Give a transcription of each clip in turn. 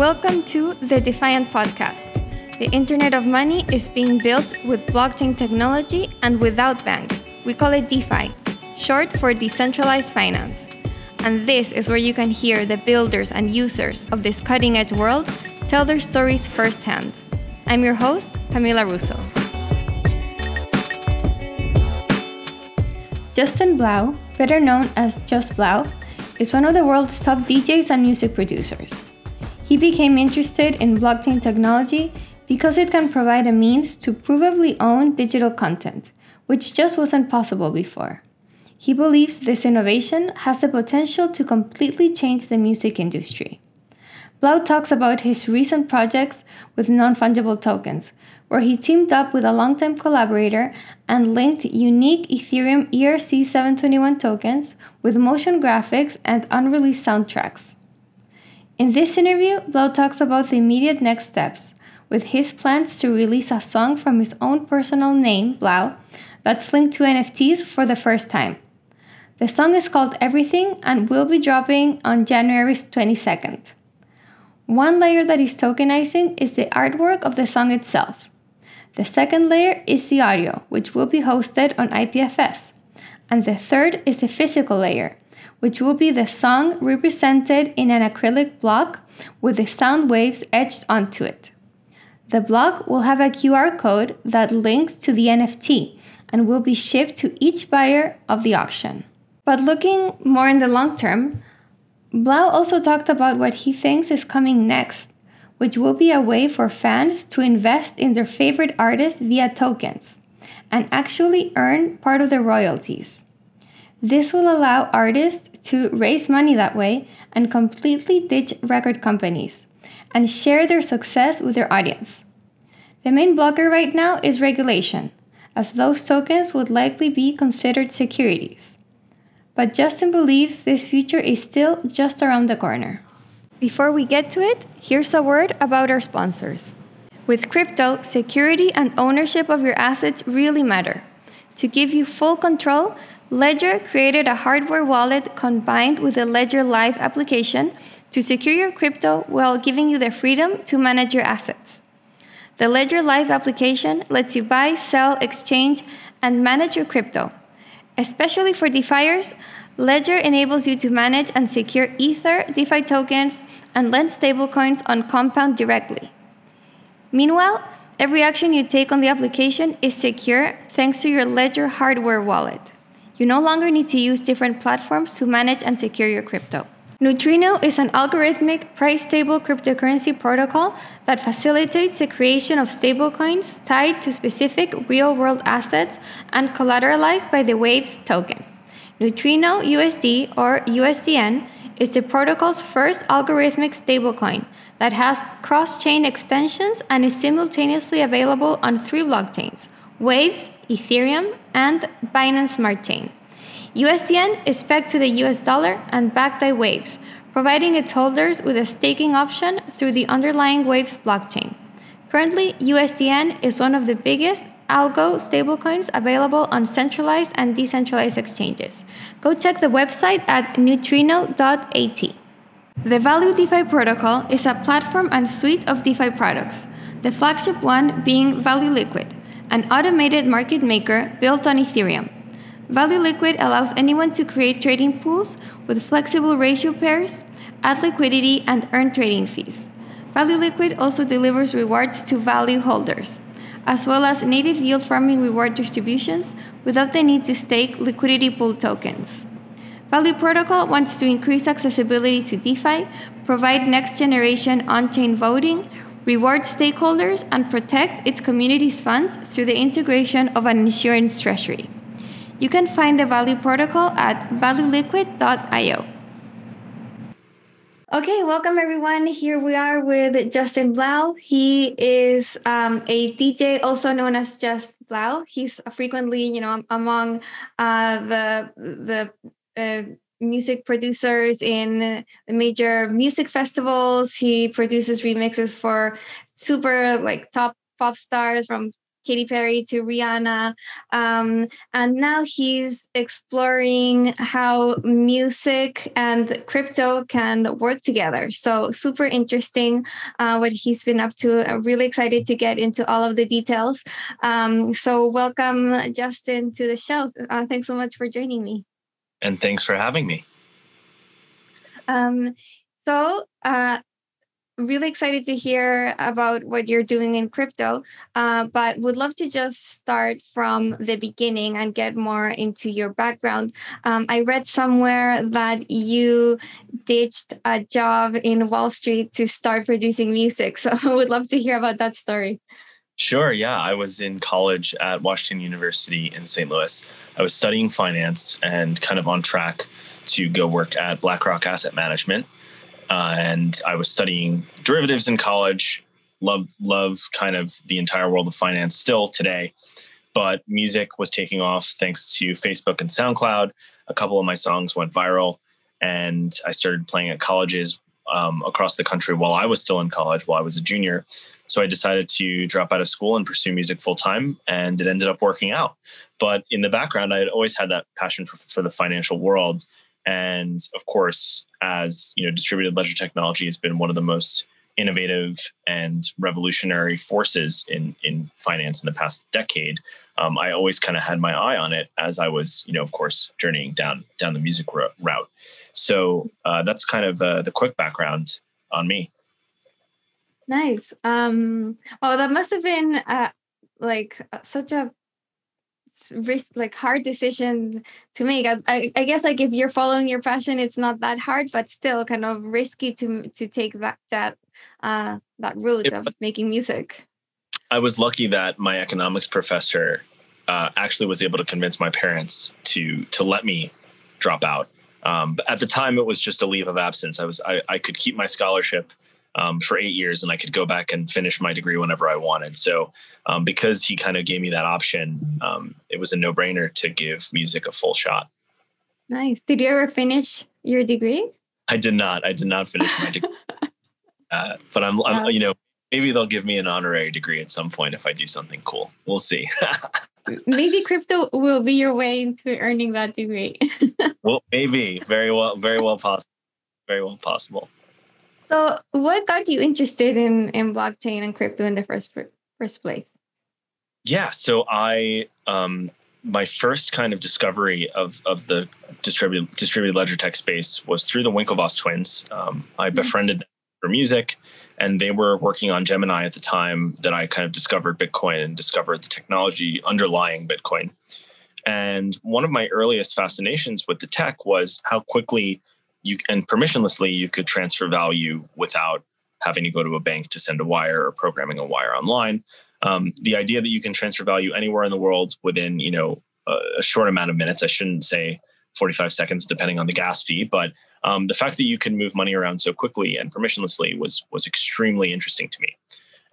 Welcome to the Defiant Podcast. The Internet of Money is being built with blockchain technology and without banks. We call it DeFi, short for decentralized finance. And this is where you can hear the builders and users of this cutting edge world tell their stories firsthand. I'm your host, Camila Russo. Justin Blau, better known as Just Blau, is one of the world's top DJs and music producers. He became interested in blockchain technology because it can provide a means to provably own digital content, which just wasn't possible before. He believes this innovation has the potential to completely change the music industry. Blau talks about his recent projects with non fungible tokens, where he teamed up with a longtime collaborator and linked unique Ethereum ERC721 tokens with motion graphics and unreleased soundtracks. In this interview, Blau talks about the immediate next steps, with his plans to release a song from his own personal name, Blau, that's linked to NFTs for the first time. The song is called Everything and will be dropping on January 22nd. One layer that is tokenizing is the artwork of the song itself. The second layer is the audio, which will be hosted on IPFS. And the third is the physical layer, which will be the song represented in an acrylic block with the sound waves etched onto it. The block will have a QR code that links to the NFT and will be shipped to each buyer of the auction. But looking more in the long term, Blau also talked about what he thinks is coming next, which will be a way for fans to invest in their favorite artists via tokens and actually earn part of the royalties. This will allow artists to raise money that way and completely ditch record companies and share their success with their audience. The main blocker right now is regulation, as those tokens would likely be considered securities. But Justin believes this future is still just around the corner. Before we get to it, here's a word about our sponsors. With crypto, security and ownership of your assets really matter. To give you full control, Ledger created a hardware wallet combined with the Ledger Live application to secure your crypto while giving you the freedom to manage your assets. The Ledger Live application lets you buy, sell, exchange, and manage your crypto. Especially for DeFiers, Ledger enables you to manage and secure Ether, DeFi tokens, and lend stablecoins on Compound directly. Meanwhile, every action you take on the application is secure thanks to your Ledger hardware wallet. You no longer need to use different platforms to manage and secure your crypto. Neutrino is an algorithmic price stable cryptocurrency protocol that facilitates the creation of stablecoins tied to specific real world assets and collateralized by the Waves token. Neutrino USD or USDN is the protocol's first algorithmic stablecoin that has cross chain extensions and is simultaneously available on three blockchains Waves, Ethereum, and Binance Smart Chain. USDN is pegged to the US dollar and backed by Waves, providing its holders with a staking option through the underlying Waves blockchain. Currently, USDN is one of the biggest algo stablecoins available on centralized and decentralized exchanges. Go check the website at neutrino.at. The Value DeFi protocol is a platform and suite of DeFi products, the flagship one being Value Liquid an automated market maker built on Ethereum. Value Liquid allows anyone to create trading pools with flexible ratio pairs, add liquidity, and earn trading fees. Value Liquid also delivers rewards to value holders, as well as native yield farming reward distributions without the need to stake liquidity pool tokens. Value Protocol wants to increase accessibility to DeFi, provide next generation on chain voting, reward stakeholders, and protect its community's funds through the integration of an insurance treasury. You can find the Value Protocol at valueliquid.io. Okay, welcome everyone. Here we are with Justin Blau. He is um, a DJ, also known as Just Blau. He's frequently, you know, among uh, the the uh, music producers in major music festivals. He produces remixes for super like top pop stars from Katy Perry to Rihanna. Um, and now he's exploring how music and crypto can work together. So, super interesting uh, what he's been up to. I'm really excited to get into all of the details. Um, so, welcome, Justin, to the show. Uh, thanks so much for joining me. And thanks for having me. Um, so, uh, really excited to hear about what you're doing in crypto, uh, but would love to just start from the beginning and get more into your background. Um, I read somewhere that you ditched a job in Wall Street to start producing music. So I would love to hear about that story. Sure. Yeah. I was in college at Washington University in St. Louis. I was studying finance and kind of on track to go work at BlackRock Asset Management uh, and I was studying derivatives in college. Love love kind of the entire world of finance still today, but music was taking off thanks to Facebook and SoundCloud. A couple of my songs went viral, and I started playing at colleges um, across the country while I was still in college, while I was a junior. So I decided to drop out of school and pursue music full time, and it ended up working out. But in the background, I had always had that passion for, for the financial world and of course, as you know, distributed ledger technology has been one of the most innovative and revolutionary forces in in finance in the past decade. Um, I always kind of had my eye on it as I was, you know, of course, journeying down down the music route. So uh, that's kind of uh, the quick background on me. Nice. Um, well, that must have been uh, like such a risk like hard decision to make I, I guess like if you're following your passion it's not that hard but still kind of risky to to take that that uh that route it, of making music i was lucky that my economics professor uh, actually was able to convince my parents to to let me drop out um, but at the time it was just a leave of absence i was i, I could keep my scholarship um, for eight years and I could go back and finish my degree whenever I wanted. So, um, because he kind of gave me that option, um, it was a no brainer to give music a full shot. Nice. Did you ever finish your degree? I did not. I did not finish my degree. uh, but I'm, I'm, you know, maybe they'll give me an honorary degree at some point if I do something cool. We'll see. maybe crypto will be your way into earning that degree. well, maybe. Very well, very well possible. Very well possible. So, what got you interested in in blockchain and crypto in the first first place? Yeah, so I um, my first kind of discovery of of the distributed distributed ledger tech space was through the Winklevoss twins. Um, I mm-hmm. befriended them for music, and they were working on Gemini at the time that I kind of discovered Bitcoin and discovered the technology underlying Bitcoin. And one of my earliest fascinations with the tech was how quickly you and permissionlessly you could transfer value without having to go to a bank to send a wire or programming a wire online. Um, the idea that you can transfer value anywhere in the world within you know a, a, short amount of minutes. I shouldn't say 45 seconds, depending on the gas fee, but um, the fact that you can move money around so quickly and permissionlessly was was extremely interesting to me.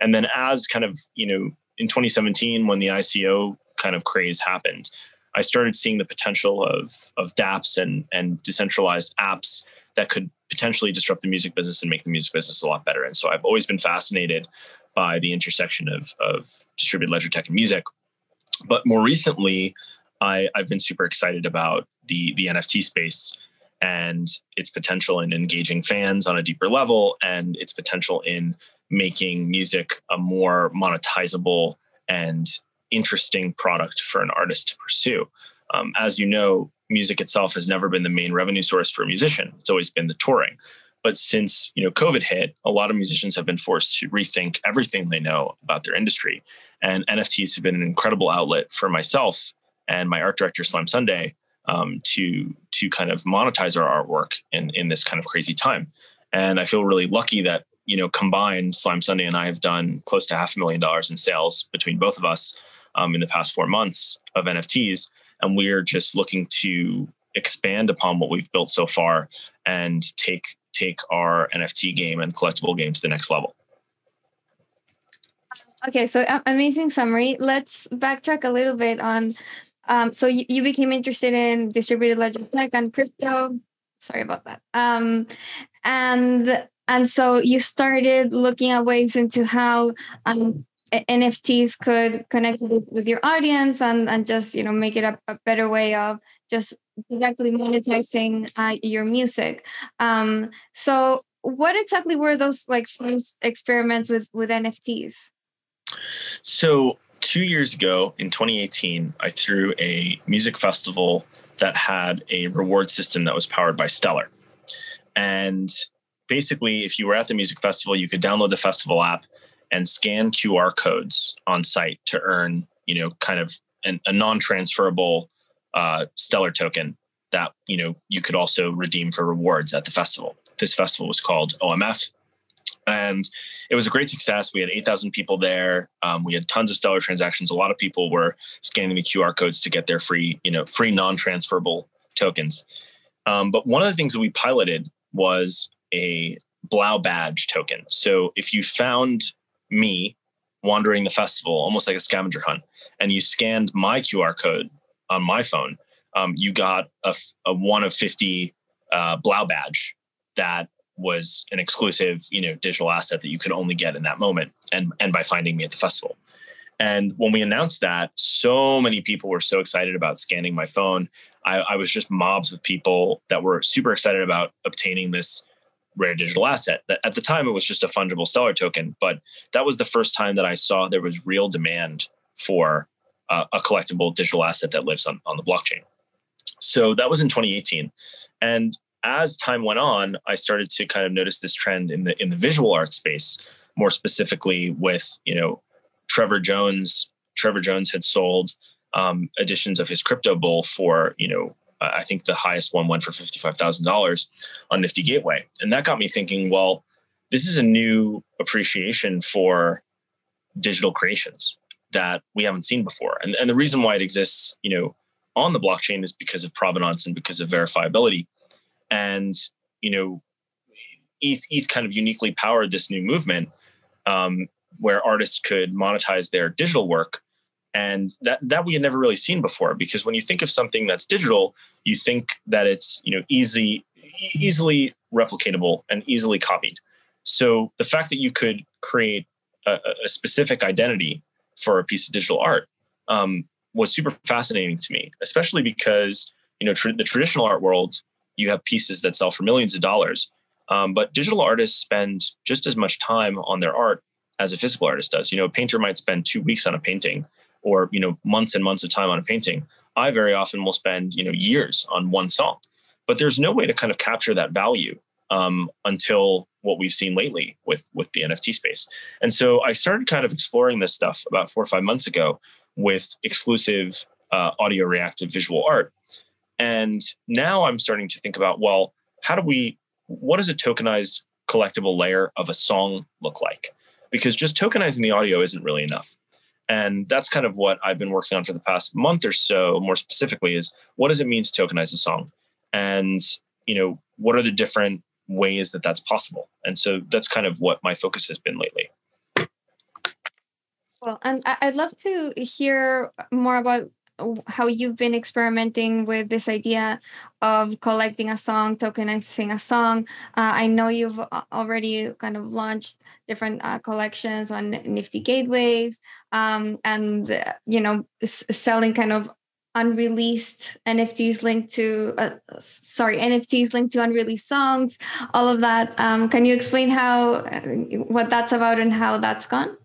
And then as kind of you know in 2017 when the ICO kind of craze happened, I started seeing the potential of of DApps and and decentralized apps that could potentially disrupt the music business and make the music business a lot better. And so I've always been fascinated by the intersection of of distributed ledger tech and music. But more recently, I, I've been super excited about the the NFT space and its potential in engaging fans on a deeper level and its potential in making music a more monetizable and interesting product for an artist to pursue. Um, as you know, music itself has never been the main revenue source for a musician. It's always been the touring. But since you know COVID hit, a lot of musicians have been forced to rethink everything they know about their industry. And NFTs have been an incredible outlet for myself and my art director Slime Sunday um, to to kind of monetize our artwork in in this kind of crazy time. And I feel really lucky that you know combined Slime Sunday and I have done close to half a million dollars in sales between both of us um, in the past four months of NFTs. And we're just looking to expand upon what we've built so far and take take our NFT game and collectible game to the next level. Okay, so amazing summary. Let's backtrack a little bit on. Um, so you, you became interested in distributed ledger tech and crypto. Sorry about that. Um, and and so you started looking at ways into how um, NFTs could connect with, your audience and, and just you know make it a, a better way of just directly monetizing uh, your music. Um, so what exactly were those like first experiments with with NFTs? So two years ago in 2018, I threw a music festival that had a reward system that was powered by Stellar. And basically, if you were at the music festival, you could download the festival app and scan QR codes on site to earn, you know, kind of an, a non-transferable uh, Stellar token that you know you could also redeem for rewards at the festival. This festival was called OMF, and it was a great success. We had 8,000 people there. Um, we had tons of Stellar transactions. A lot of people were scanning the QR codes to get their free, you know, free non-transferable tokens. Um, but one of the things that we piloted was a Blau badge token. So if you found me wandering the festival, almost like a scavenger hunt, and you scanned my QR code on my phone, um, you got a, a, one of 50 uh, Blau badge that was an exclusive, you know, digital asset that you could only get in that moment and, and by finding me at the festival. And when we announced that, so many people were so excited about scanning my phone. I, I was just mobs with people that were super excited about obtaining this rare digital asset. At the time it was just a fungible stellar token, but that was the first time that I saw there was real demand for uh, a collectible digital asset that lives on, on the blockchain. So that was in 2018. And as time went on, I started to kind of notice this trend in the in the visual art space, more specifically with, you know, Trevor Jones. Trevor Jones had sold um, editions of his crypto bull for, you know, I think the highest one went for $55,000 on Nifty Gateway. And that got me thinking, well, this is a new appreciation for digital creations that we haven't seen before. And, and the reason why it exists, you know, on the blockchain is because of provenance and because of verifiability. And, you know, ETH, ETH kind of uniquely powered this new movement um, where artists could monetize their digital work. And that that we had never really seen before because when you think of something that's digital you think that it's you know easy easily replicatable and easily copied. So the fact that you could create a, a specific identity for a piece of digital art um, was super fascinating to me especially because you know the traditional art world you have pieces that sell for millions of dollars. Um, but digital artists spend just as much time on their art as a physical artist does. You know a painter might spend two weeks on a painting or you know months and months of time on a painting. I very often will spend you know years on one song. But there's no way to kind of capture that value um, until what we've seen lately with with the nft space. And so i started kind of exploring this stuff about four or five months ago with exclusive uh, audio reactive visual art and now i'm starting to think about well how do we what does a tokenized collectible layer of a song look like because just tokenizing the audio isn't really enough and that's kind of what I've been working on for the past month or so, more specifically, is what does it mean to tokenize a song? And, you know, what are the different ways that that's possible? And so that's kind of what my focus has been lately. Well, and I'd love to hear more about how you've been experimenting with this idea of collecting a song, tokenizing a song. Uh, I know you've already kind of launched different uh, collections on Nifty Gateways, um, and uh, you know, selling kind of unreleased NFTs linked to uh, sorry NFTs linked to unreleased songs. All of that. Um, can you explain how uh, what that's about and how that's gone?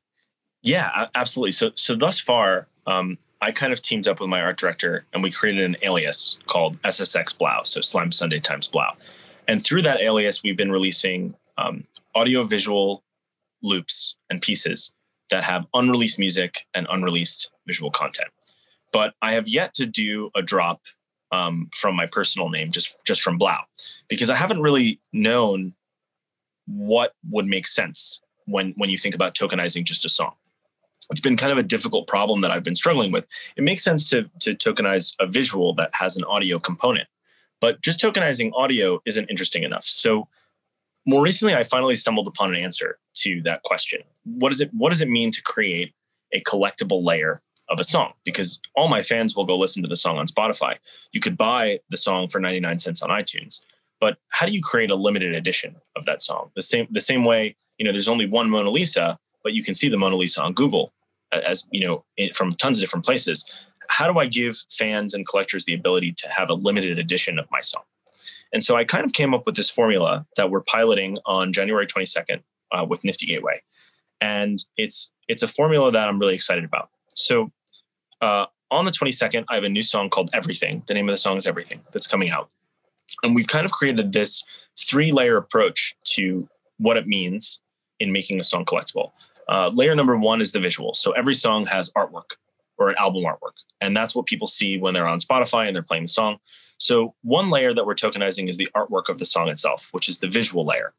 Yeah, absolutely. So so thus far. Um, I kind of teamed up with my art director and we created an alias called SSX Blau, so Slime Sunday times Blau. And through that alias, we've been releasing um, audio visual loops and pieces that have unreleased music and unreleased visual content. But I have yet to do a drop um, from my personal name, just just from Blau, because I haven't really known what would make sense when when you think about tokenizing just a song it's been kind of a difficult problem that I've been struggling with. It makes sense to, to tokenize a visual that has an audio component, but just tokenizing audio isn't interesting enough. So more recently, I finally stumbled upon an answer to that question. What is it? What does it mean to create a collectible layer of a song? Because all my fans will go listen to the song on Spotify. You could buy the song for 99 cents on iTunes, but how do you create a limited edition of that song? The same the same way, you know, there's only one Mona Lisa, but you can see the Mona Lisa on Google as you know from tons of different places. How do I give fans and collectors the ability to have a limited edition of my song? And so I kind of came up with this formula that we're piloting on January 22nd uh, with Nifty Gateway, and it's it's a formula that I'm really excited about. So uh, on the 22nd, I have a new song called Everything. The name of the song is Everything that's coming out, and we've kind of created this three layer approach to what it means in making a song collectible. Uh, layer number one is the visual. So every song has artwork or an album artwork. And that's what people see when they're on Spotify and they're playing the song. So one layer that we're tokenizing is the artwork of the song itself, which is the visual layer.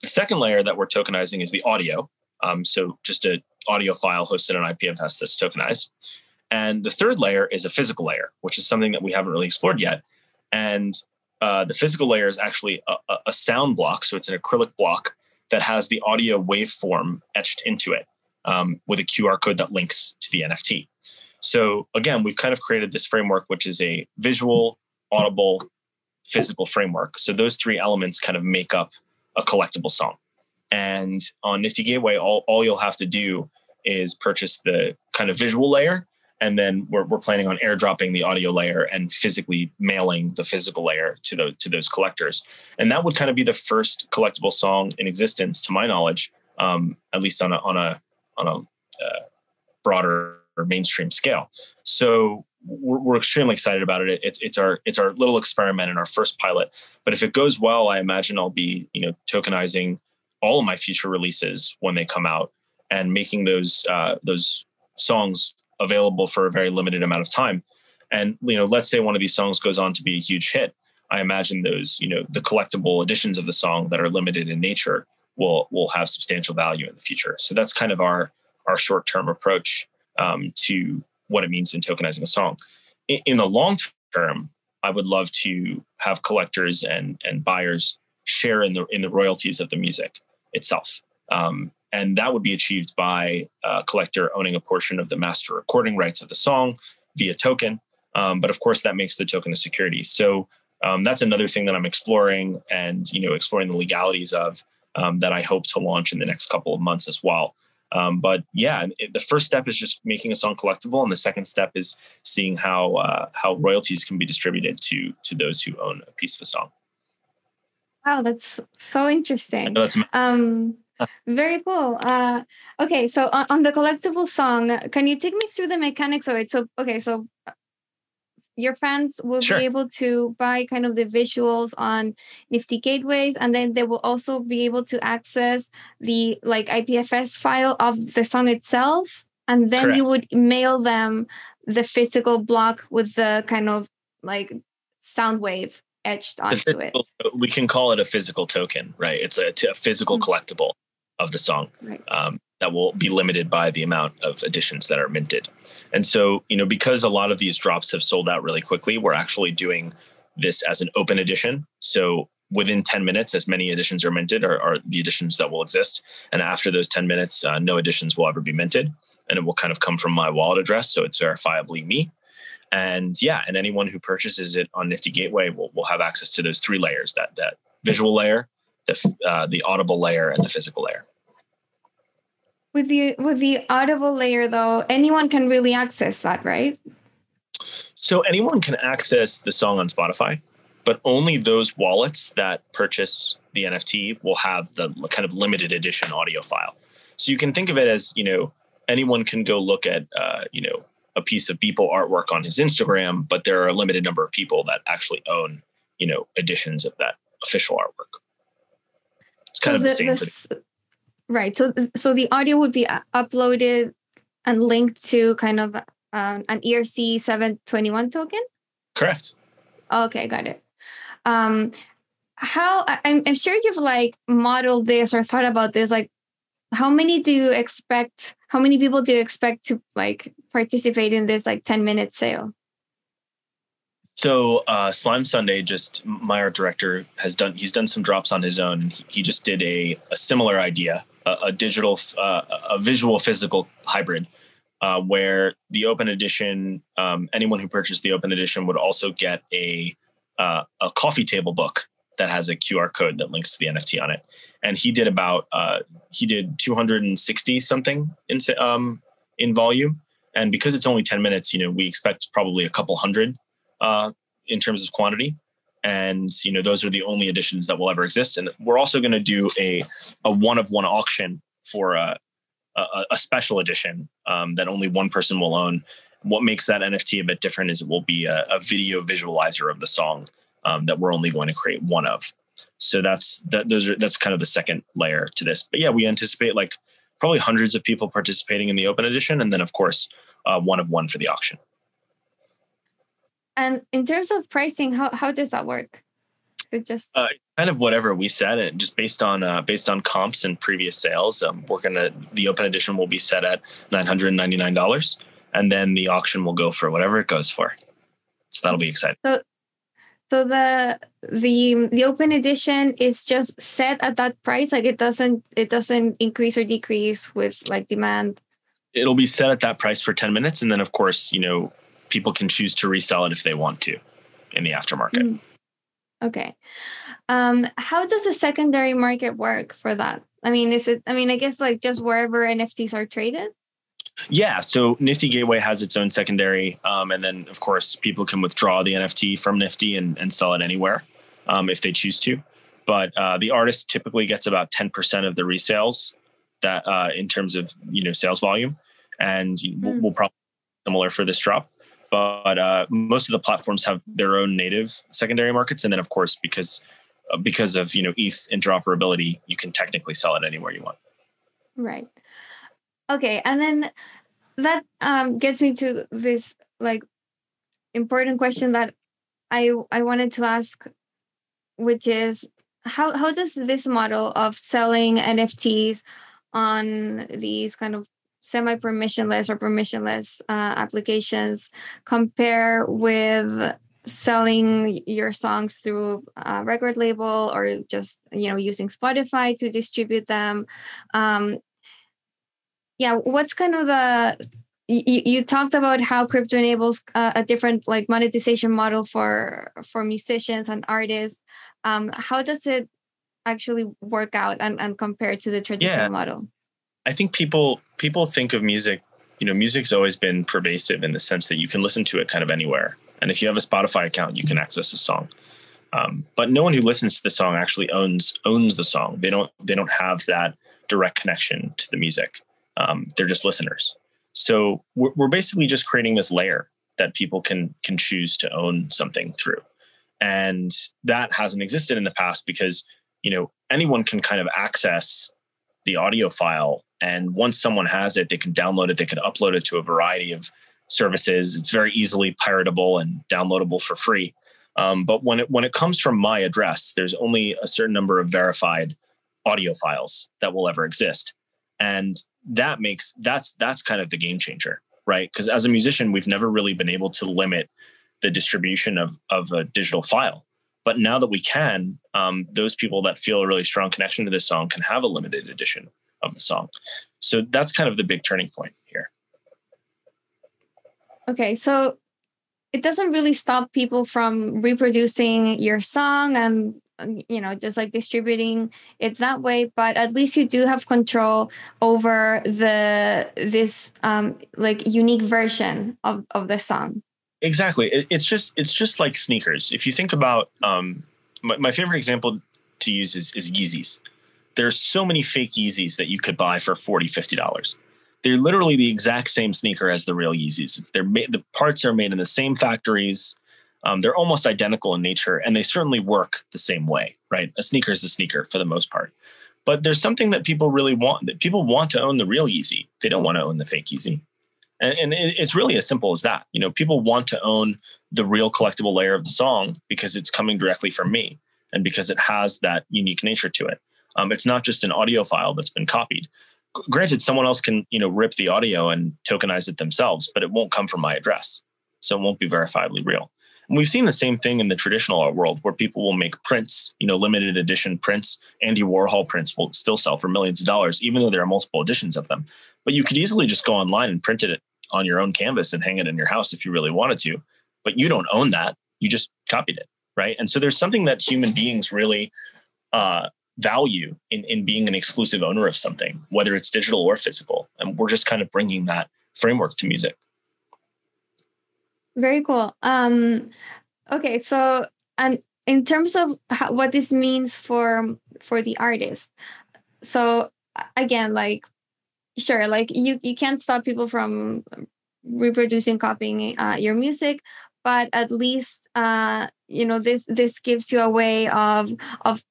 The second layer that we're tokenizing is the audio. Um, so just an audio file hosted on IPFS that's tokenized. And the third layer is a physical layer, which is something that we haven't really explored yet. And uh, the physical layer is actually a, a sound block. So it's an acrylic block that has the audio waveform etched into it um, with a QR code that links to the NFT. So again, we've kind of created this framework, which is a visual, audible, physical framework. So those three elements kind of make up a collectible song. And on Nifty Gateway, all, all you'll have to do is purchase the kind of visual layer and then we're, we're planning on airdropping the audio layer and physically mailing the physical layer to the to those collectors. And that would kind of be the first collectible song in existence to my knowledge um, at least on a on a on a uh, broader mainstream scale. So we're, we're, extremely excited about it it's it's our it's our little experiment and our first pilot. But if it goes well i imagine i'll be you know tokenizing all of my future releases when they come out and making those uh, those songs available for a very limited amount of time. And you know, let's say one of these songs goes on to be a huge hit. I imagine those, you know, the collectible editions of the song that are limited in nature will will have substantial value in the future. So that's kind of our our short term approach um, to what it means in tokenizing a song. In, in the long term, I would love to have collectors and and buyers share in the in the royalties of the music itself. Um, and that would be achieved by a collector owning a portion of the master recording rights of the song via token. Um, but of course, that makes the token a security. So um, that's another thing that I'm exploring and you know exploring the legalities of um, that I hope to launch in the next couple of months as well. Um, but yeah, the first step is just making a song collectible, and the second step is seeing how uh, how royalties can be distributed to to those who own a piece of a song. Wow, that's so interesting. Um, very cool. Uh, okay, so on, on, the collectible song, can you take me through the mechanics of it? So, okay, so uh, your fans will sure. be able to buy kind of the visuals on Nifty Gateways, and then they will also be able to access the like IPFS file of the song itself, and then Correct. you would mail them the physical block with the kind of like sound wave etched onto physical, it. We can call it a physical token, right? It's a, a physical mm-hmm. collectible of the song right. um, that will be limited by the amount of editions that are minted. And so, you know, because a lot of these drops have sold out really quickly, we're actually doing this as an open edition. So within 10 minutes, as many editions are minted are, are the editions that will exist. And after those 10 minutes, uh, no editions will ever be minted. And it will kind of come from my wallet address. So it's verifiably me. And yeah, and anyone who purchases it on Nifty Gateway will, will have access to those three layers that, that visual layer, the, uh, the audible layer, and the physical layer. With the with the audible layer though, anyone can really access that, right? So anyone can access the song on Spotify, but only those wallets that purchase the NFT will have the kind of limited edition audio file. So you can think of it as, you know, anyone can go look at, uh, you know, a piece of Beeple artwork on his Instagram, but there are a limited number of people that actually own, you know, editions of that official artwork. Kind so of the, the same. The, Right. So so the audio would be uh, uploaded and linked to kind of um, an ERC 721 token? Correct. Okay, got it. Um, how I'm, I'm sure you've like modeled this or thought about this. Like, how many do you expect? How many people do you expect to like participate in this like 10 minute sale? So uh, Slime Sunday, just my art director has done. He's done some drops on his own. He, he just did a, a similar idea, a, a digital, uh, a visual physical hybrid, uh, where the open edition, um, anyone who purchased the open edition would also get a uh, a coffee table book that has a QR code that links to the NFT on it. And he did about uh, he did 260 something in um, in volume. And because it's only 10 minutes, you know, we expect probably a couple hundred uh, in terms of quantity. And you know, those are the only editions that will ever exist. And we're also going to do a a one of one auction for a a, a special edition um, that only one person will own. What makes that NFT a bit different is it will be a, a video visualizer of the song um, that we're only going to create one of. So that's that. Those are that's kind of the second layer to this. But yeah, we anticipate like probably hundreds of people participating in the open edition, and then of course uh, one of one for the auction. And in terms of pricing, how how does that work? It just uh, kind of whatever we set it just based on uh, based on comps and previous sales. Um, we're gonna the open edition will be set at nine hundred ninety nine dollars, and then the auction will go for whatever it goes for. So that'll be exciting. So so the the the open edition is just set at that price, like it doesn't it doesn't increase or decrease with like demand. It'll be set at that price for ten minutes, and then of course, you know, people can choose to resell it if they want to in the aftermarket. Mm. Okay. Um, how does the secondary market work for that? I mean, is it? I mean, I guess like just wherever NFTs are traded. Yeah, so Nifty Gateway has its own secondary, um, and then of course people can withdraw the NFT from Nifty and, and sell it anywhere um, if they choose to. But uh, the artist typically gets about ten percent of the resales that uh, in terms of you know sales volume, and mm. we'll, we'll probably similar for this drop. But uh, most of the platforms have their own native secondary markets, and then of course because uh, because of you know ETH interoperability, you can technically sell it anywhere you want. Right. Okay, and then that um, gets me to this like important question that I I wanted to ask, which is how how does this model of selling NFTs on these kind of semi permissionless or permissionless uh, applications compare with selling your songs through a record label or just you know using spotify to distribute them. Um, yeah what's kind of the you, you talked about how crypto enables uh, a different like monetization model for for musicians and artists. Um, how does it actually work out and, and compare to the traditional yeah. model? I think people people think of music you know music's always been pervasive in the sense that you can listen to it kind of anywhere. And if you have a spotify account you can access a song. Um, but no one who listens to the song actually owns owns the song. They don't they don't have that direct connection to the music. Um, they're just listeners. So we're, we're basically just creating this layer that people can can choose to own something through, and that hasn't existed in the past because you know anyone can kind of access the audio file, and once someone has it, they can download it, they can upload it to a variety of services. It's very easily piratable and downloadable for free. Um, but when it when it comes from my address, there's only a certain number of verified audio files that will ever exist and that makes that's that's kind of the game changer right because as a musician we've never really been able to limit the distribution of of a digital file but now that we can um, those people that feel a really strong connection to this song can have a limited edition of the song. So that's kind of the big turning point here. Okay so it doesn't really stop people from reproducing your song and you know just like distributing it that way but at least you do have control over the this um like unique version of of the song. Exactly. It, it's just it's just like sneakers. If you think about um my, my favorite example to use is is yeezys there's so many fake yeezys that you could buy for 40 50 dollars they're literally the exact same sneaker as the real yeezys they're made the parts are made in the same factories um, they're almost identical in nature and they certainly work the same way, right? A sneaker is a sneaker for the most part. But there's something that people really want that people want to own the real Yeezy. They don't want to own the fake Yeezy. And, and it's really as simple as that. You know, people want to own the real collectible layer of the song because it's coming directly from me and because it has that unique nature to it. Um, it's not just an audio file that's been copied. Granted, someone else can you know rip the audio and tokenize it themselves, but it won't come from my address, so it won't be verifiably real. And we've seen the same thing in the traditional art world where people will make prints, you know, limited edition prints. Andy Warhol prints will still sell for millions of dollars, even though there are multiple editions of them. But you could easily just go online and print it on your own canvas and hang it in your house if you really wanted to. But you don't own that. You just copied it. right? And so there's something that human beings really uh, value in, in being an exclusive owner of something, whether it's digital or physical. And we're just kind of bringing that framework to music. Very cool. Um, okay, so and in terms of how, what this means for for the artist, so again, like sure, like you you can't stop people from reproducing, copying uh, your music, but at least uh, you know this this gives you a way of of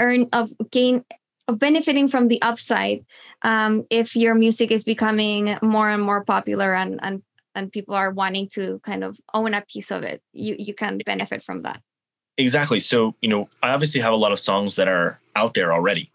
earn of gain of benefiting from the upside um, if your music is becoming more and more popular and and and people are wanting to kind of own a piece of it you you can benefit from that. Exactly. So you know i obviously have a lot of songs that are out there already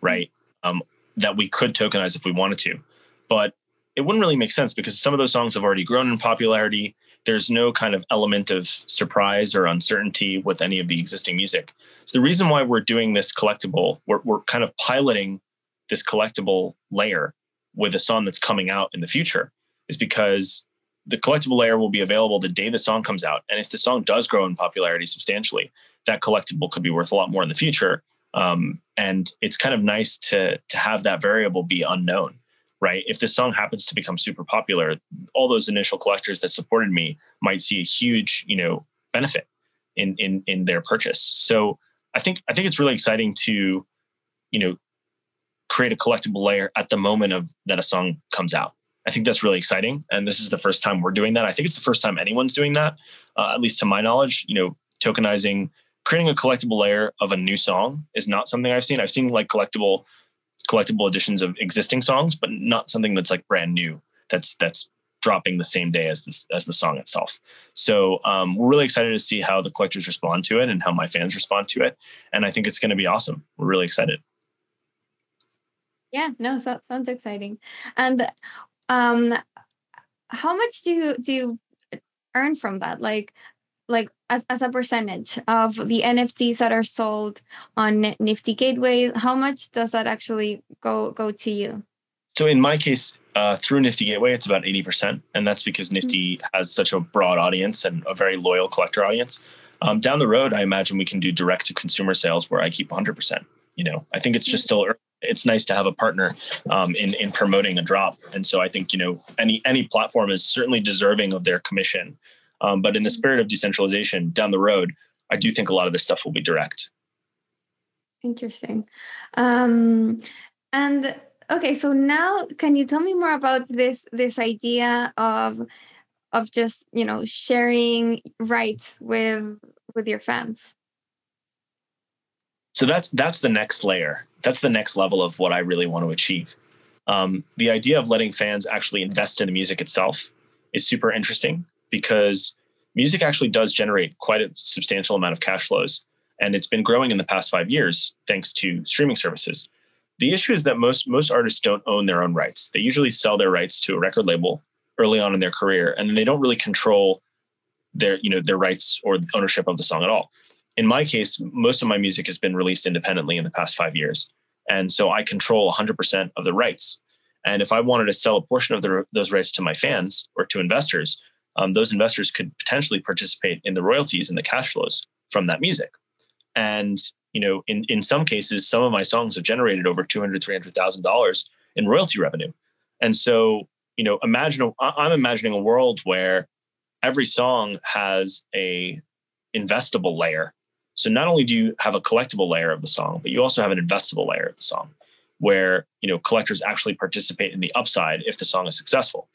right? Um, that we could tokenize if we wanted to. But it wouldn't really make sense because some of those songs have already grown in popularity there's no kind of element of surprise or uncertainty with any of the existing music. So the reason why we're doing this collectible, we're, we're kind of piloting this collectible layer with a song that's coming out in the future is because the collectible layer will be available the day the song comes out. And if the song does grow in popularity substantially, that collectible could be worth a lot more in the future. Um, and it's kind of nice to to have that variable be unknown right? If this song happens to become super popular, all those initial collectors that supported me might see a huge, you know, benefit in in in their purchase. So I think I think it's really exciting to, you know, create a collectible layer at the moment of that a song comes out. I think that's really exciting, and this is the first time we're doing that. I think it's the first time anyone's doing that, uh, at least to my knowledge. You know, tokenizing, creating a collectible layer of a new song is not something I've seen. I've seen like collectible collectible editions of existing songs, but not something that's like brand new. That's that's dropping the same day as this as the song itself. So um, we're really excited to see how the collectors respond to it and how my fans respond to it. And I think it's going to be awesome. We're really excited. Yeah, no, so, sounds exciting. And um, how much do you do you earn from that? Like, like as, as a percentage of the NFTs that are sold on Nifty Gateway, how much does that actually go go to you? So in my case, uh, through Nifty Gateway, it's about eighty percent, and that's because Nifty mm-hmm. has such a broad audience and a very loyal collector audience. Um, down the road, I imagine we can do direct to consumer sales where I keep one hundred percent. You know, I think it's just mm-hmm. still. It's nice to have a partner um, in in promoting a drop, and so I think you know any any platform is certainly deserving of their commission um, but in the spirit of decentralization down the road, I do think a lot of this stuff will be direct. Interesting. Um, and okay, so now can you tell me more about this this idea of of just you know sharing rights with with your fans? So that's that's the next layer. That's the next level of what I really want to achieve. Um, the idea of letting fans actually invest in the music itself is super interesting because music actually does generate quite a substantial amount of cash flows. And it's been growing in the past five years thanks to streaming services. The issue is that most most artists don't own their own rights. They usually sell their rights to a record label early on in their career, and they don't really control their you know their rights or ownership of the song at all. In my case, most of my music has been released independently in the past five years, and so I control 100% of the rights. And if I wanted to sell a portion of the, those rights to my fans or to investors, um, those investors could potentially participate in the royalties and the cash flows from that music. And you know, in in some cases, some of my songs have generated over two hundred, three hundred thousand dollars in royalty revenue. And so, you know, imagine I'm imagining a world where every song has a investable layer. So not only do you have a collectible layer of the song, but you also have an investable layer of the song where you know collectors actually participate in the upside if the song is successful.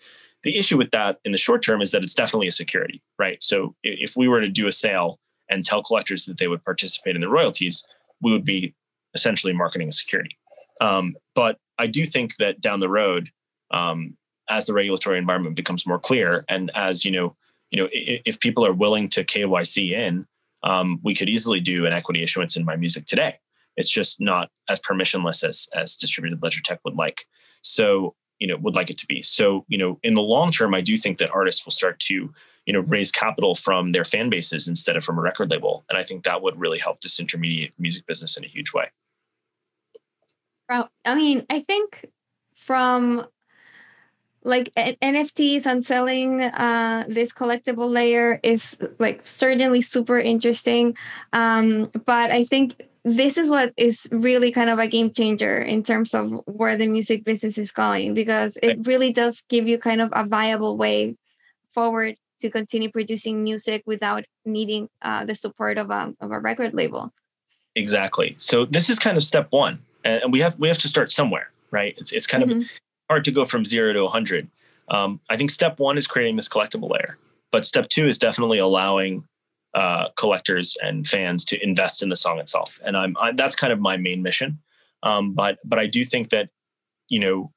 The issue with that in the short term is that it's definitely a security, right? So if we were to do a sale and tell collectors that they would participate in the royalties, we would be essentially marketing a security. Um, but I do think that down the road, um, as the regulatory environment becomes more clear, and as you know, you know, if, people are willing to KYC in, um, we could easily do an equity issuance in my music today. It's just not as permissionless as as distributed ledger tech would like. So you know would like it to be. So you know in the long term i do think that artists will start to you know raise capital from their fan bases instead of from a record label. And i think that would really help disintermediate music business in a huge way. I mean i think from like nfts and selling uh, this collectible layer is like certainly super interesting. Um, but i think this is what is really kind of a game changer in terms of where the music business is going because it really does give you kind of a viable way forward to continue producing music without needing uh, the support of a, of a record label. Exactly. So this is kind of step one and we have we have to start somewhere right? It's, it's kind mm-hmm. of hard to go from zero to 100 um, i think step one is creating this collectible layer but step two is definitely allowing uh, collectors and fans to invest in the song itself. And I'm I, that's kind of my main mission. Um, but but I do think that you know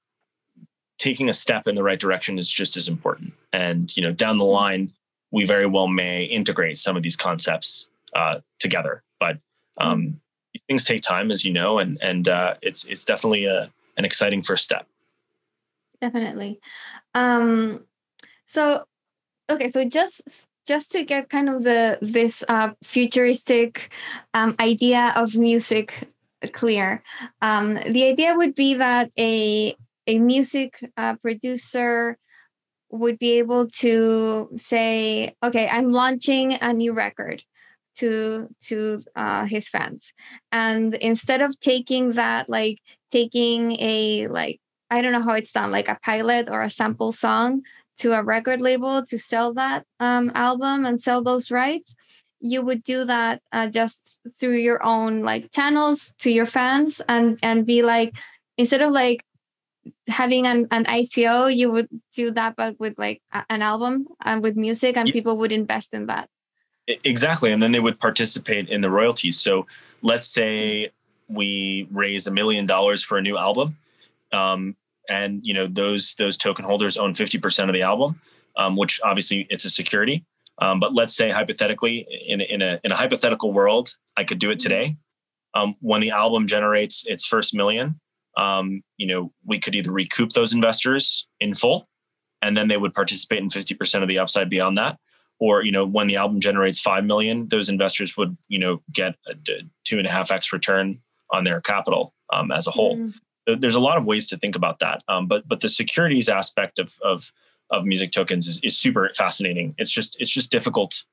taking a step in the right direction is just as important. And you know down the line we very well may integrate some of these concepts uh, together. But um, mm-hmm. things take time, as you know, and and uh, it's it's definitely a an exciting first step. Definitely. Um, so okay, so just just to get kind of the this uh, futuristic um, idea of music clear, um, the idea would be that a a music uh, producer would be able to say, "Okay, I'm launching a new record." to to uh, his fans and instead of taking that like taking a like i don't know how it's done like a pilot or a sample song to a record label to sell that um, album and sell those rights you would do that uh, just through your own like channels to your fans and and be like instead of like having an, an ico you would do that but with like a, an album and with music and yeah. people would invest in that exactly and then they would participate in the royalties so let's say we raise a million dollars for a new album um, and you know those those token holders own 50% of the album um, which obviously it's a security. Um, but let's say hypothetically in, in, a, in a hypothetical world i could do it today. Um, when the album generates its first million um, you know we could either recoup those investors in full and then they would participate in 50% of the upside beyond that. Or you know when the album generates 5 million those investors would you know get a two and a half x return on their capital um, as a whole. Mm there's a lot of ways to think about that. Um, but but the securities aspect of of of music tokens is, is super fascinating. It's just it's just difficult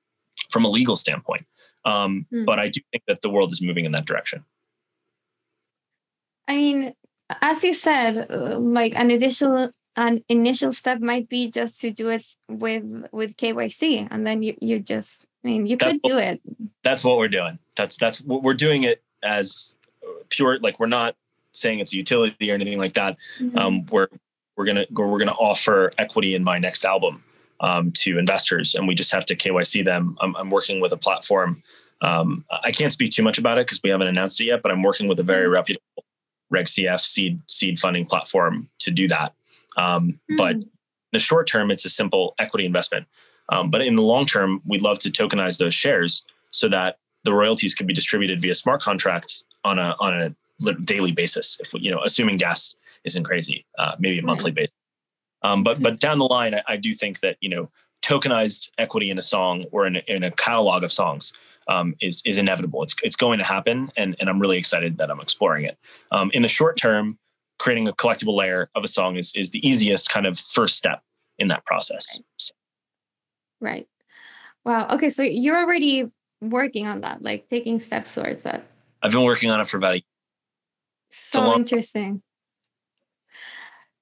from a legal standpoint. Um, mm. But I do think that the world is moving in that direction. I mean, as you said, like an initial an initial step might be just to do it with with KYC, and then you you just I mean you that's could what, do it. That's what we're doing. That's that's what we're doing it as pure. Like we're not saying it's a utility or anything like that. Mm-hmm. Um, we're we're gonna we're gonna offer equity in my next album um, to investors, and we just have to KYC them. I'm, I'm working with a platform. Um, I can't speak too much about it because we haven't announced it yet, but I'm working with a very mm-hmm. reputable Reg CF seed seed funding platform to do that. Um, mm-hmm. But the short term, it's a simple equity investment. Um, but in the long term, we'd love to tokenize those shares so that the royalties could be distributed via smart contracts on a on a daily basis. If we, you know, assuming gas isn't crazy, uh, maybe a monthly basis. Um, but but down the line, I, I, do think that you know tokenized equity in a song or in a, in a catalog of songs um, is is inevitable. It's it's going to happen, and and I'm really excited that I'm exploring it. Um, in the short term, creating a collectible layer of a song is is the easiest kind of first step in that process. So. Right. Wow. Okay, so you're already working on that, like taking steps towards that. I've been working on it for about a so interesting.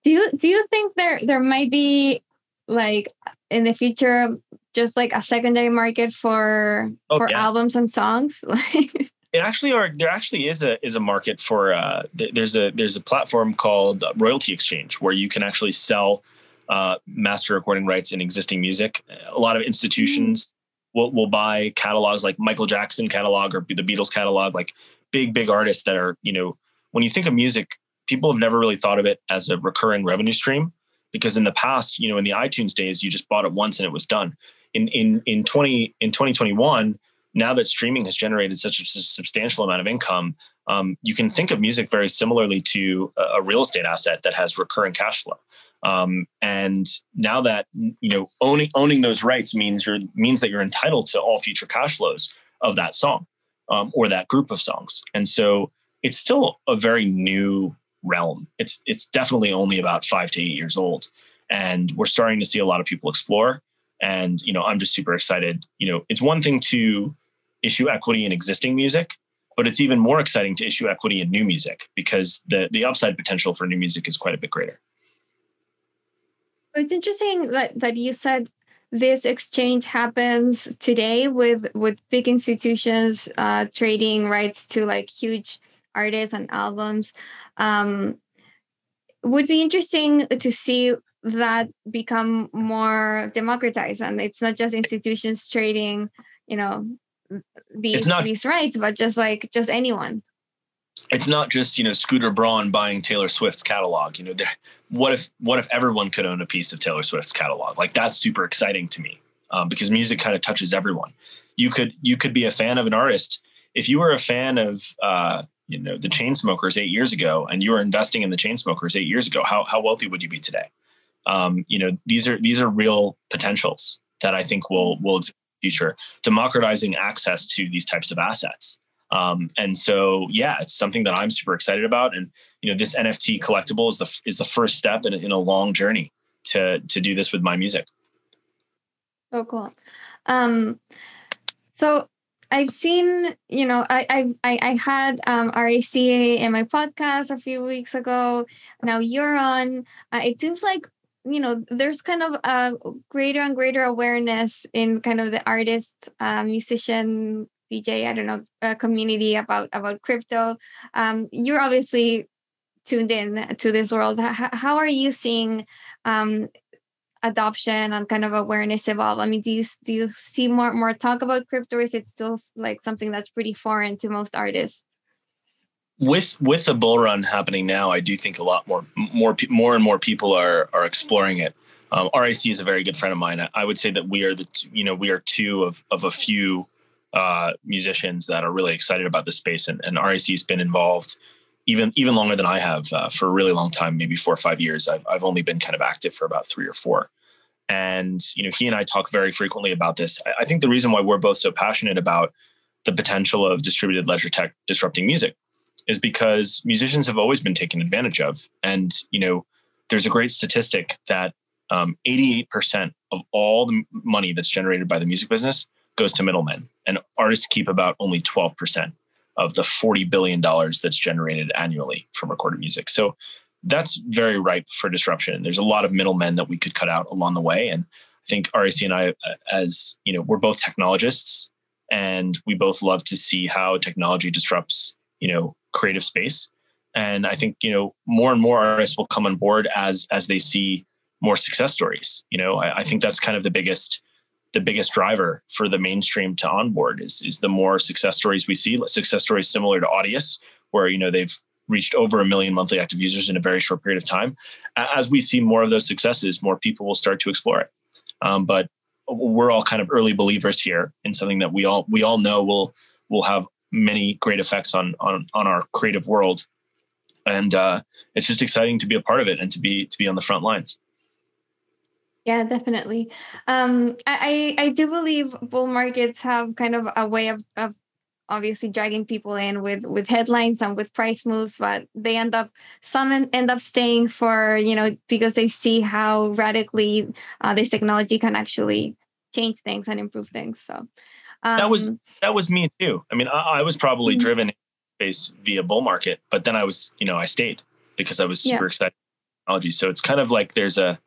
Do you do you think there there might be like in the future just like a secondary market for oh, for yeah. albums and songs? it actually are there actually is a is a market for uh there's a there's a platform called Royalty Exchange where you can actually sell uh, master recording rights in existing music. A lot of institutions mm. will, will buy catalogs like Michael Jackson catalog or the Beatles catalog, like big, big artists that are, you know, when you think of music, people have never really thought of it as a recurring revenue stream because in the past, you know, in the iTunes days, you just bought it once and it was done. In in in twenty in twenty twenty one, now that streaming has generated such a substantial amount of income, um, you can think of music very similarly to a, a, real estate asset that has recurring cash flow. Um, and now that you know owning owning those rights means you're means that you're entitled to all future cash flows of that song um, or that group of songs. And so it's still a very new realm. It's it's definitely only about five to eight years old, and we're starting to see a lot of people explore. And you know, I'm just super excited. You know, it's one thing to issue equity in existing music, but it's even more exciting to issue equity in new music because the the upside potential for new music is quite a bit greater. It's interesting that that you said this exchange happens today with with big institutions uh, trading rights to like huge artists and albums. Um, would be interesting to see that become more democratized and it's not just institutions trading you know these not, these rights but just like just anyone. It's not just you know scooter braun buying taylor swift's catalog you know what if what if everyone could own a piece of taylor swift's catalog? Like that's super exciting to me um, because music kind of touches everyone. You could you could be a fan of an artist. If you were a fan of uh, you know the Chainsmokers eight years ago and you were investing in the Chainsmokers eight years ago how, how wealthy would you be today um, you know these are these are real potentials that I think will will exist in the future, democratizing access to these types of assets. Um, and so, yeah, it's something that I'm super excited about. And you know, this NFT collectible is the is the first step in, in a long journey to to do this with my music. So cool. Um, so I've seen, you know, I I I had um, RAC in my podcast a few weeks ago. Now you're on. Uh, it seems like you know there's kind of a greater and greater awareness in kind of the artist uh, musician dj i don't know uh, community about about crypto um, you're obviously tuned in to this world how, how are you seeing um, adoption and kind of awareness evolve i mean do you do you see more more talk about crypto is it still like something that's pretty foreign to most artists with with the bull run happening now, I do think a lot more more more and more people are are exploring it. Um, RAC is a very good friend of mine. I would say that we are the you know we are two of of a few uh, musicians that are really excited about the space, and, and RAC has been involved even even longer than I have uh, for a really long time, maybe four or five years. I've I've only been kind of active for about three or four. And you know, he and I talk very frequently about this. I, I think the reason why we're both so passionate about the potential of distributed ledger tech disrupting music is because musicians have always been taken advantage of. And, you know, there's a great statistic that um, 88% of all the money that's generated by the music business goes to middlemen, and artists keep about only 12% of the $40 billion that's generated annually from recorded music. So that's very ripe for disruption. There's a lot of middlemen that we could cut out along the way. And I think RAC and I, as you know, we're both technologists and we both love to see how technology disrupts, you know, creative space. And I think, you know, more and more artists will come on board as as they see more success stories. You know, I, I think that's kind of the biggest the biggest driver for the mainstream to onboard is is the more success stories we see, success stories similar to Audius, where you know they've reached over a million monthly active users in a very short period of time. As we see more of those successes, more people will start to explore it. Um, but we're all kind of early believers here in something that we all we all know will will have many great effects on on on our creative world, and uh, it's just exciting to be a part of it and to be to be on the front lines. Yeah, definitely. Um, I I do believe bull markets have kind of a way of of obviously dragging people in with with headlines and with price moves but they end up some end up staying for you know because they see how radically uh, this technology can actually change things and improve things so um, that was um, that was me too. I mean, I, I was probably mm-hmm. driven space via bull market, but then I was, you know, I stayed because I was super yeah. excited technology. So it's kind of like there's a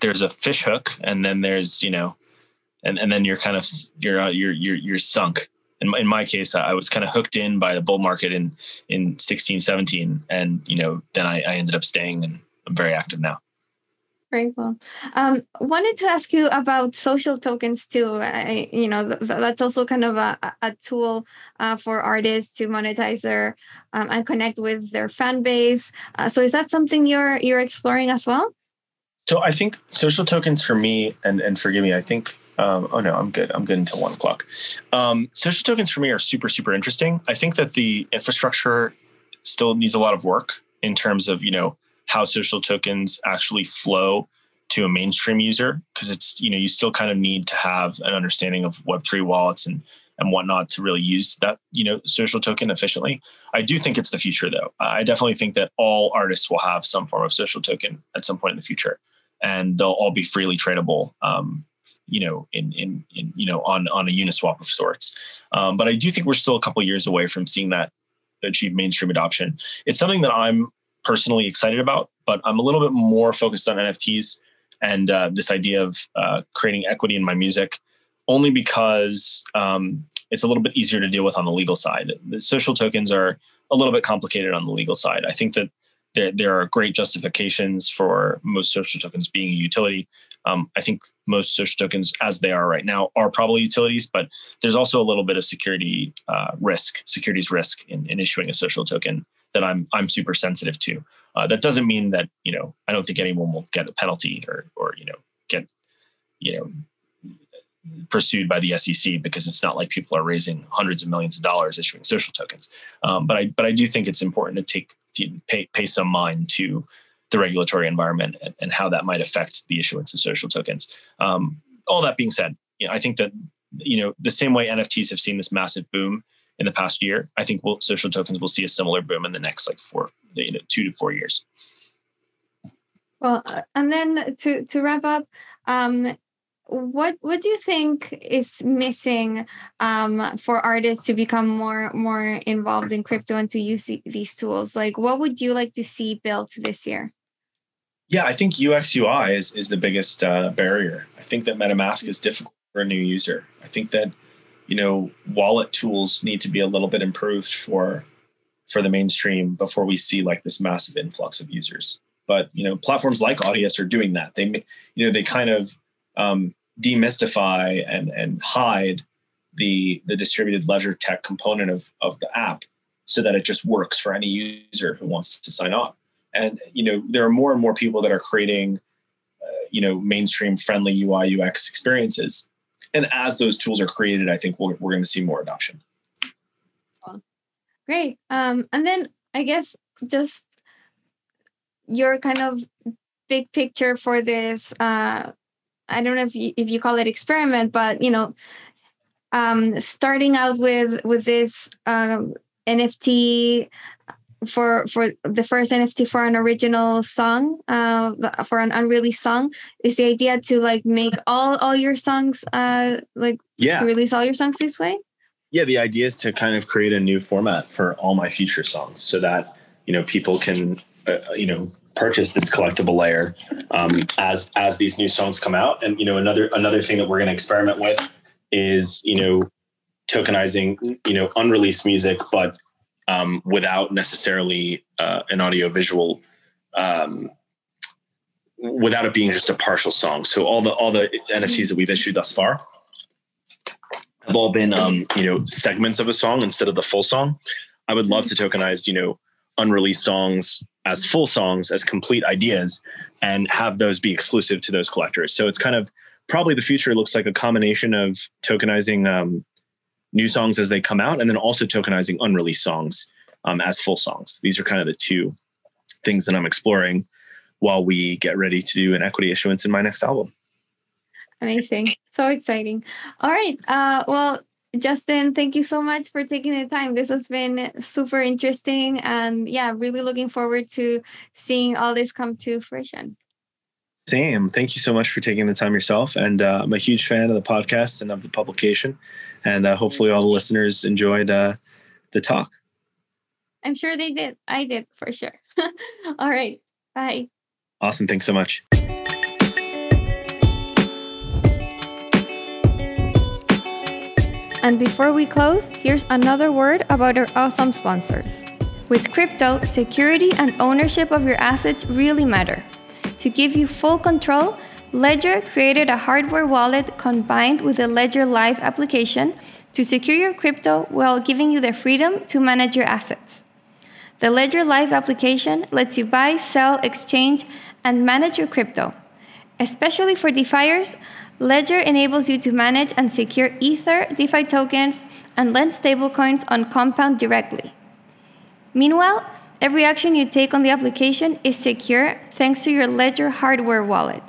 there's a fish hook, and then there's you know, and and then you're kind of you're uh, you're you're you're sunk. In my, in my case, I was kind of hooked in by the bull market in in 16, 17, and you know, then I, I ended up staying, and I'm very active now. Very well. Um, wanted to ask you about social tokens too. I, you know, th- that's also kind of a, a tool uh, for artists to monetize their um, and connect with their fan base. Uh, so, is that something you're you're exploring as well? So, I think social tokens for me, and and forgive me, I think. Um, oh no, I'm good. I'm good until one o'clock. Um, social tokens for me are super super interesting. I think that the infrastructure still needs a lot of work in terms of you know how social tokens actually flow to a mainstream user because it's you know you still kind of need to have an understanding of web3 wallets and and whatnot to really use that you know social token efficiently i do think it's the future though i definitely think that all artists will have some form of social token at some point in the future and they'll all be freely tradable. Um, you know, in in in you know on on a Uniswap of sorts. Um, but I do think we're still a couple years away from seeing that achieve mainstream adoption. It's something that I'm personally excited about, but I'm a little bit more focused on NFTs and uh, this idea of uh, creating equity in my music, only because um, it's a little bit easier to deal with on the legal side. The social tokens are a little bit complicated on the legal side. I think that there, there are great justifications for most social tokens being a utility. Um, I think most social tokens, as they are right now, are probably utilities, but there's also a little bit of security uh, risk, securities risk in, in, issuing a social token that I'm I'm super sensitive to. Uh, that doesn't mean that you know I don't think anyone will get a penalty or or you know get you know pursued by the SEC because it's not like people are raising hundreds of millions of dollars issuing social tokens. Um, but I but I do think it's important to take to pay pay some mind to the regulatory environment and, and how that might affect the issuance of social tokens. Um, all that being said, you know, I think that you know the same way NFTs have seen this massive boom in the past year, I think we'll, social tokens will see a similar boom in the next like four, you know, two to four years. Well, uh, and then to to wrap up, um, what what do you think is missing um, for artists to become more more involved in crypto and to use these tools? Like, what would you like to see built this year? Yeah, I think UX UI is is the biggest uh, barrier. I think that MetaMask is difficult for a new user. I think that you know wallet tools need to be a little bit improved for for the mainstream before we see like this massive influx of users. But you know, platforms like Audius are doing that. They you know they kind of um, demystify and and hide the the distributed ledger tech component of of the app so that it just works for any user who wants to sign on. And you know there are more and more people that are creating uh, you know mainstream friendly ui ux experiences. And as those tools are created i think we're, we're going to see more adoption. Great. Um, and then i guess just your kind of big picture for this uh, I don't know if you, if you call it experiment, but you know, um, starting out with with this um, NFT for for the first NFT for an original song, uh, for an unreleased song, is the idea to like make all all your songs, uh, like yeah, to release all your songs this way. Yeah, the idea is to kind of create a new format for all my future songs, so that you know people can, uh, you know, purchase this collectible layer um, as as these new songs come out. And you know, another another thing that we're going to experiment with is you know tokenizing you know unreleased music, but um, without necessarily uh, an audio visual. Um, without it being just a partial song. So all the all the NFTs that we've issued thus far have all been um, you know segments of a song instead of the full song. I would love to tokenize you know unreleased songs as full songs as complete ideas and have those be exclusive to those collectors. So it's kind of probably the future looks like a combination of tokenizing um, new songs as they come out and then also tokenizing unreleased songs um, as full songs. These are kind of the two things that i'm exploring while we get ready to do an equity issuance in my next album. Amazing. So exciting. All right uh, well Justin, thank you so much for taking the time. This has been super interesting. And yeah, really looking forward to seeing all this come to fruition. Same. Thank you so much for taking the time yourself. And uh, I'm a huge fan of the podcast and of the publication. And uh, hopefully, all the listeners enjoyed uh, the talk. I'm sure they did. I did for sure. all right. Bye. Awesome. Thanks so much. And before we close, here's another word about our awesome sponsors. With crypto, security and ownership of your assets really matter. To give you full control, Ledger created a hardware wallet combined with a Ledger Live application to secure your crypto while giving you the freedom to manage your assets. The Ledger Live application lets you buy, sell, exchange, and manage your crypto. Especially for DeFiers, Ledger enables you to manage and secure Ether, DeFi tokens, and lend stablecoins on Compound directly. Meanwhile, every action you take on the application is secure thanks to your Ledger hardware wallet.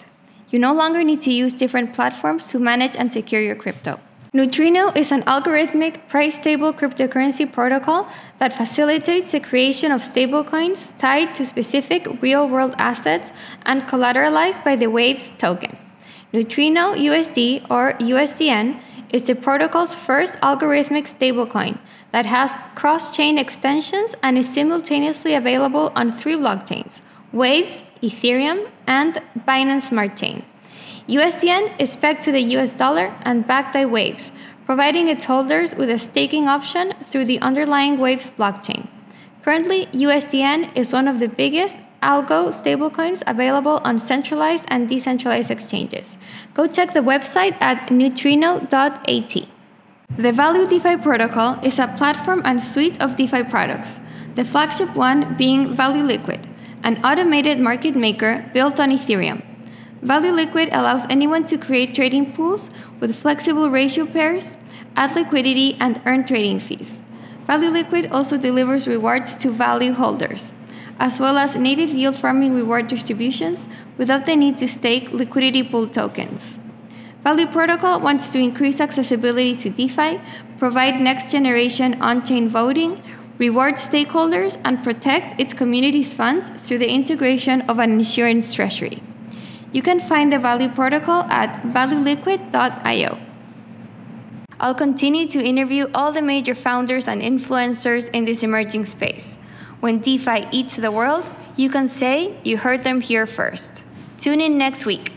You no longer need to use different platforms to manage and secure your crypto. Neutrino is an algorithmic price stable cryptocurrency protocol that facilitates the creation of stablecoins tied to specific real world assets and collateralized by the Waves token. Neutrino USD or USDN is the protocol's first algorithmic stablecoin that has cross chain extensions and is simultaneously available on three blockchains Waves, Ethereum, and Binance Smart Chain. USDN is pegged to the US dollar and backed by Waves, providing its holders with a staking option through the underlying Waves blockchain. Currently, USDN is one of the biggest algo stablecoins available on centralized and decentralized exchanges. Go check the website at neutrino.at. The Value DeFi protocol is a platform and suite of DeFi products, the flagship one being Value Liquid, an automated market maker built on Ethereum. Value Liquid allows anyone to create trading pools with flexible ratio pairs, add liquidity, and earn trading fees. Value Liquid also delivers rewards to value holders as well as native yield farming reward distributions without the need to stake liquidity pool tokens. Value Protocol wants to increase accessibility to DeFi, provide next generation on chain voting, reward stakeholders, and protect its community's funds through the integration of an insurance treasury. You can find the Value Protocol at valueliquid.io. I'll continue to interview all the major founders and influencers in this emerging space. When DeFi eats the world, you can say you heard them here first. Tune in next week.